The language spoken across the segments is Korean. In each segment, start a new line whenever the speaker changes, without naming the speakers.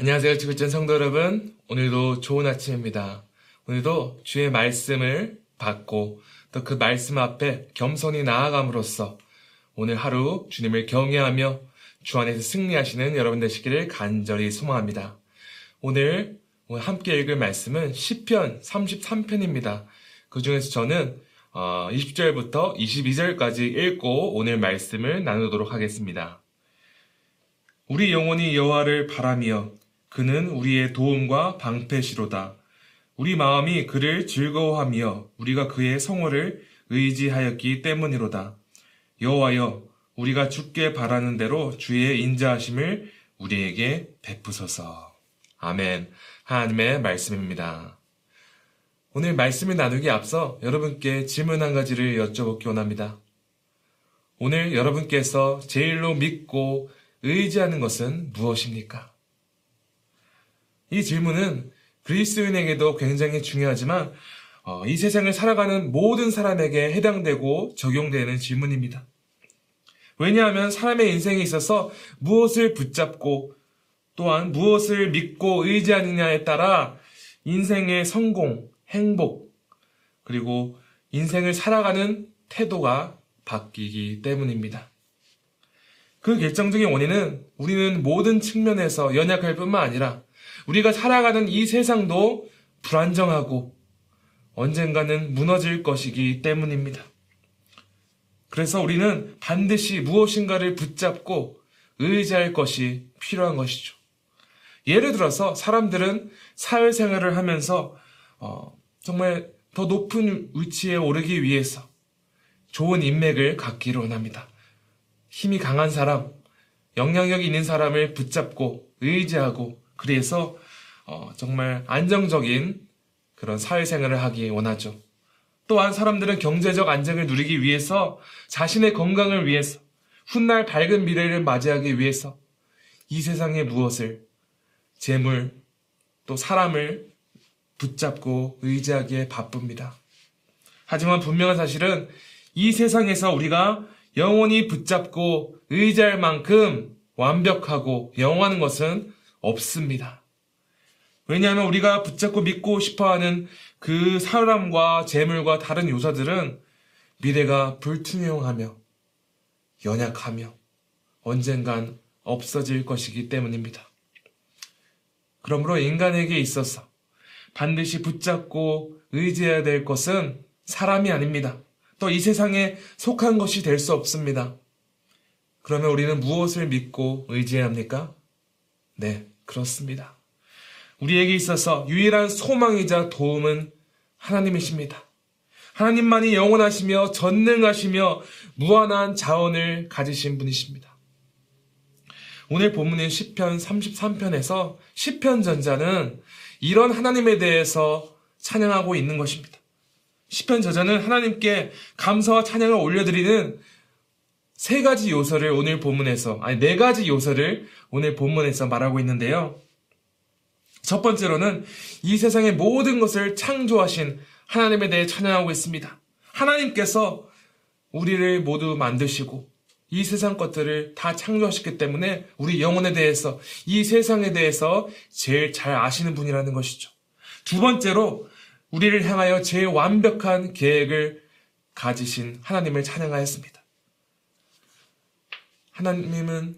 안녕하세요. 지구전 성도 여러분. 오늘도 좋은 아침입니다. 오늘도 주의 말씀을 받고 또 그 말씀 앞에 겸손히 나아감으로써 오늘 하루 주님을 경외하며 주 안에서 승리하시는 여러분 되시기를 간절히 소망합니다. 오늘 함께 읽을 말씀은 시편 33편입니다. 그 중에서 저는 20절부터 22절까지 읽고 오늘 말씀을 나누도록 하겠습니다. 우리 영혼이 여호와를 바라며 그는 우리의 도움과 방패시로다. 우리 마음이 그를 즐거워하며 우리가 그의 성호를 의지하였기 때문이로다. 여호와여 우리가 죽게 바라는 대로 주의 인자하심을 우리에게 베푸소서. 아멘. 하나님의 말씀입니다. 오늘 말씀을 나누기 앞서 여러분께 질문 한 가지를 여쭤보기 원합니다. 오늘 여러분께서 제일로 믿고 의지하는 것은 무엇입니까? 이 질문은 그리스도인에게도 굉장히 중요하지만 어, 이 세상을 살아가는 모든 사람에게 해당되고 적용되는 질문입니다. 왜냐하면 사람의 인생에 있어서 무엇을 붙잡고 또한 무엇을 믿고 의지하느냐에 따라 인생의 성공, 행복, 그리고 인생을 살아가는 태도가 바뀌기 때문입니다. 그 결정적인 원인은 우리는 모든 측면에서 연약할 뿐만 아니라 우리가 살아가는 이 세상도 불안정하고 언젠가는 무너질 것이기 때문입니다. 그래서 우리는 반드시 무엇인가를 붙잡고 의지할 것이 필요한 것이죠. 예를 들어서 사람들은 사회생활을 하면서 어, 정말 더 높은 위치에 오르기 위해서 좋은 인맥을 갖기를 원합니다. 힘이 강한 사람, 영향력 있는 사람을 붙잡고 의지하고 그래서 어, 정말 안정적인 그런 사회생활을 하기 원하죠. 또한 사람들은 경제적 안정을 누리기 위해서 자신의 건강을 위해서 훗날 밝은 미래를 맞이하기 위해서 이 세상의 무엇을 재물 또 사람을 붙잡고 의지하기에 바쁩니다. 하지만 분명한 사실은 이 세상에서 우리가 영원히 붙잡고 의지할 만큼 완벽하고 영원한 것은 없습니다. 왜냐하면 우리가 붙잡고 믿고 싶어 하는 그 사람과 재물과 다른 요소들은 미래가 불투명하며 연약하며 언젠간 없어질 것이기 때문입니다. 그러므로 인간에게 있어서 반드시 붙잡고 의지해야 될 것은 사람이 아닙니다. 또 이 세상에 속한 것이 될 수 없습니다. 그러면 우리는 무엇을 믿고 의지해야 합니까? 네, 그렇습니다. 우리에게 있어서 유일한 소망이자 도움은 하나님이십니다. 하나님만이 영원하시며 전능하시며 무한한 자원을 가지신 분이십니다. 오늘 본문인 10편 33편에서 10편 전자는 이런 하나님에 대해서 찬양하고 있는 것입니다. 10편 저자는 하나님께 감사와 찬양을 올려드리는 세 가지 요소를 오늘 본문에서, 아니, 네 가지 요소를 오늘 본문에서 말하고 있는데요. 첫 번째로는 이 세상의 모든 것을 창조하신 하나님에 대해 찬양하고 있습니다. 하나님께서 우리를 모두 만드시고 이 세상 것들을 다 창조하셨기 때문에 우리 영혼에 대해서 이 세상에 대해서 제일 잘 아시는 분이라는 것이죠. 두 번째로 우리를 향하여 제일 완벽한 계획을 가지신 하나님을 찬양하였습니다. 하나님은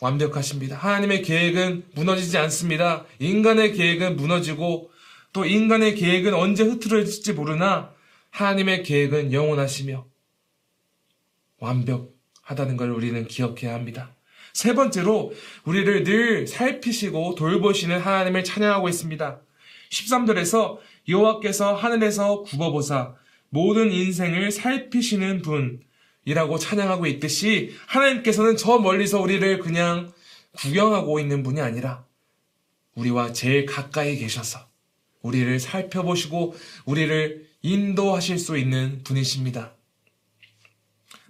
완벽하십니다. 하나님의 계획은 무너지지 않습니다. 인간의 계획은 무너지고 또 인간의 계획은 언제 흐트러질지 모르나 하나님의 계획은 영원하시며 완벽하다는 걸 우리는 기억해야 합니다. 세 번째로 우리를 늘 살피시고 돌보시는 하나님을 찬양하고 있습니다. 13절에서 여호와께서 하늘에서 굽어보사 모든 인생을 살피시는 분 이라고 찬양하고 있듯이 하나님께서는 저 멀리서 우리를 그냥 구경하고 있는 분이 아니라 우리와 제일 가까이 계셔서 우리를 살펴보시고 우리를 인도하실 수 있는 분이십니다.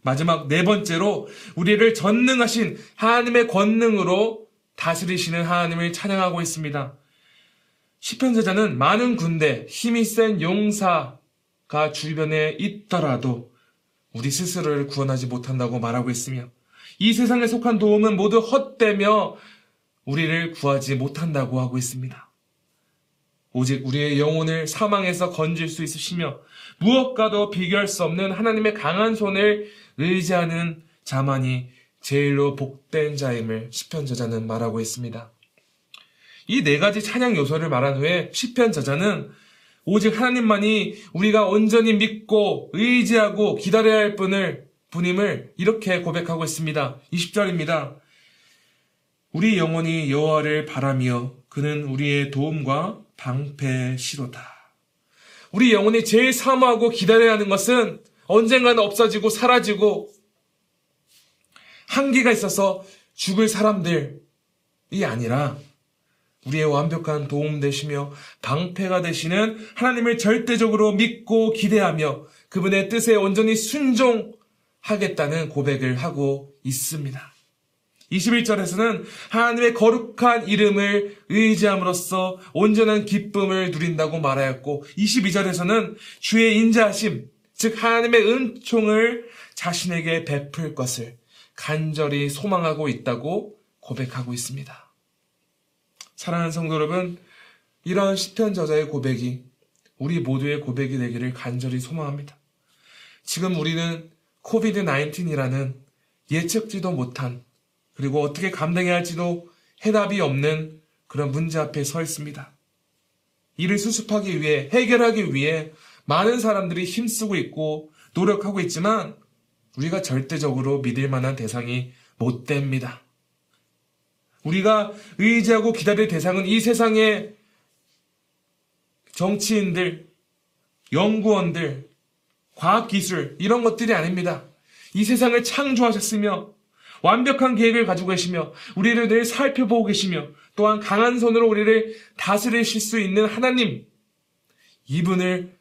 마지막 네 번째로 우리를 전능하신 하나님의 권능으로 다스리시는 하나님을 찬양하고 있습니다. 시편자자는 많은 군대, 힘이 센 용사가 주변에 있더라도 우리 스스로를 구원하지 못한다고 말하고 있으며 이 세상에 속한 도움은 모두 헛되며 우리를 구하지 못한다고 하고 있습니다. 오직 우리의 영혼을 사망에서 건질 수 있으시며 무엇과도 비교할 수 없는 하나님의 강한 손을 의지하는 자만이 제일로 복된 자임을 시편 저자는 말하고 있습니다. 이 네 가지 찬양 요소를 말한 후에 시편 저자는 오직 하나님만이 우리가 온전히 믿고 의지하고 기다려야 할 분을 분임을 이렇게 고백하고 있습니다. 20절입니다. 우리 영혼이 여호와를 바라며 그는 우리의 도움과 방패시로다. 우리 영혼이 제일 사모하고 기다려야 하는 것은 언젠가는 없어지고 사라지고 한계가 있어서 죽을 사람들이 아니라 우리의 완벽한 도움 되시며 방패가 되시는 하나님을 절대적으로 믿고 기대하며 그분의 뜻에 온전히 순종하겠다는 고백을 하고 있습니다. 21절에서는 하나님의 거룩한 이름을 의지함으로써 온전한 기쁨을 누린다고 말하였고 22절에서는 주의 인자하심, 즉 하나님의 은총을 자신에게 베풀 것을 간절히 소망하고 있다고 고백하고 있습니다. 사랑하는 성도 여러분, 이러한 시편 저자의 고백이 우리 모두의 고백이 되기를 간절히 소망합니다. 지금 우리는 코비드 19이라는 예측지도 못한 그리고 어떻게 감당해야 할지도 해답이 없는 그런 문제 앞에 서 있습니다. 이를 수습하기 위해, 해결하기 위해 많은 사람들이 힘쓰고 있고 노력하고 있지만 우리가 절대적으로 믿을 만한 대상이 못 됩니다. 우리가 의지하고 기다릴 대상은 이 세상의 정치인들, 연구원들, 과학기술, 이런 것들이 아닙니다. 이 세상을 창조하셨으며 완벽한 계획을 가지고 계시며 우리를 늘 살펴보고 계시며 또한 강한 손으로 우리를 다스리실 수 있는 하나님 이분을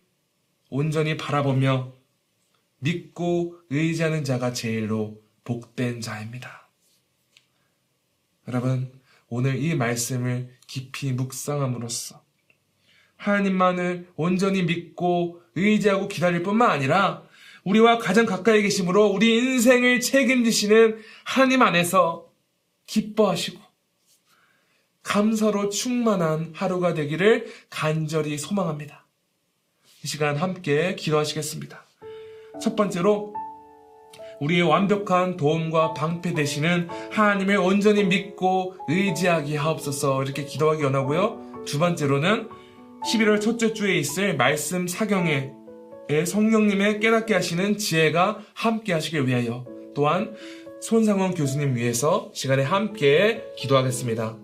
온전히 바라보며 믿고 의지하는 자가 제일로 복된 자입니다. 여러분, 오늘 이 말씀을 깊이 묵상함으로써 하나님만을 온전히 믿고 의지하고 기다릴 뿐만 아니라 우리와 가장 가까이 계심으로 우리 인생을 책임지시는 하나님 안에서 기뻐하시고 감사로 충만한 하루가 되기를 간절히 소망합니다. 이 시간 함께 기도하시겠습니다. 첫 번째로 우리의 완벽한 도움과 방패 되시는 하나님을 온전히 믿고 의지하게 하옵소서 이렇게 기도하기 원하고요. 두 번째로는 11월 첫째 주에 있을 말씀 사경에 성령님의 깨닫게 하시는 지혜가 함께 하시길 위하여 또한 손상원 교수님 위해서 시간에 함께 기도하겠습니다.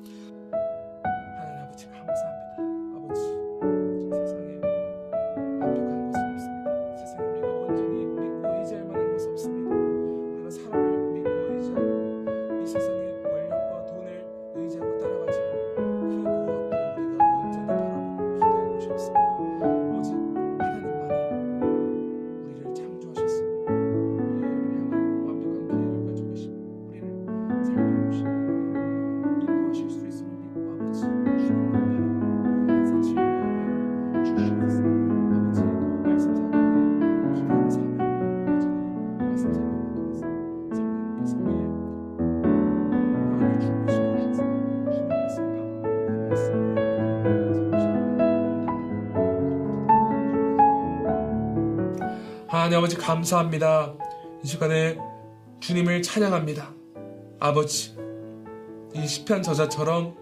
하나님 아버지 감사합니다. 이 시간에 주님을 찬양합니다. 아버지, 이 시편 저자처럼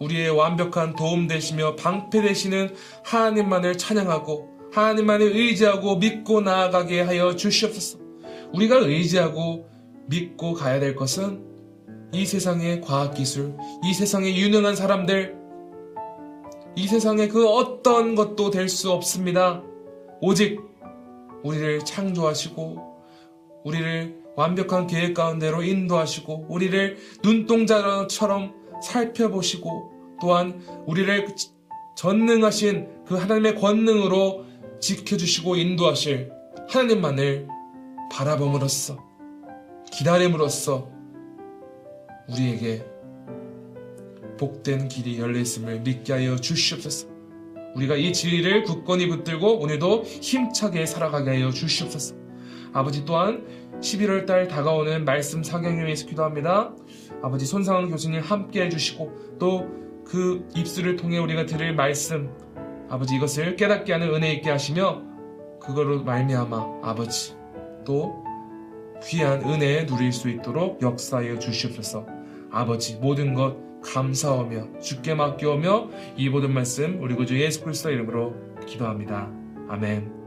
우리의 완벽한 도움 되시며 방패 되시는 하나님만을 찬양하고 하나님만을 의지하고 믿고 나아가게 하여 주시옵소서. 우리가 의지하고 믿고 가야 될 것은 이 세상의 과학기술, 이 세상의 유능한 사람들, 이 세상의 그 어떤 것도 될 수 없습니다. 오직 우리를 창조하시고 우리를 완벽한 계획 가운데로 인도하시고 우리를 눈동자처럼 살펴보시고 또한 우리를 전능하신 그 하나님의 권능으로 지켜주시고 인도하실 하나님만을 바라봄으로써 기다림으로써 우리에게 복된 길이 열려 있음을 믿게 하여 주시옵소서. 우리가 이 진리를 굳건히 붙들고 오늘도 힘차게 살아가게 하여 주시옵소서. 아버지 또한 11월 달 다가오는 말씀 사경을 위해서 기도합니다. 아버지 손상훈 교수님 함께 해주시고 또 그 입술을 통해 우리가 들을 말씀 아버지 이것을 깨닫게 하는 은혜 있게 하시며 그거로 말미암아 아버지 또 귀한 은혜에 누릴 수 있도록 역사하여 주시옵소서. 아버지 모든 것 감사하며 주께 맡겨오며 이 모든 말씀 우리 구주 예수 그리스도 이름으로 기도합니다. 아멘.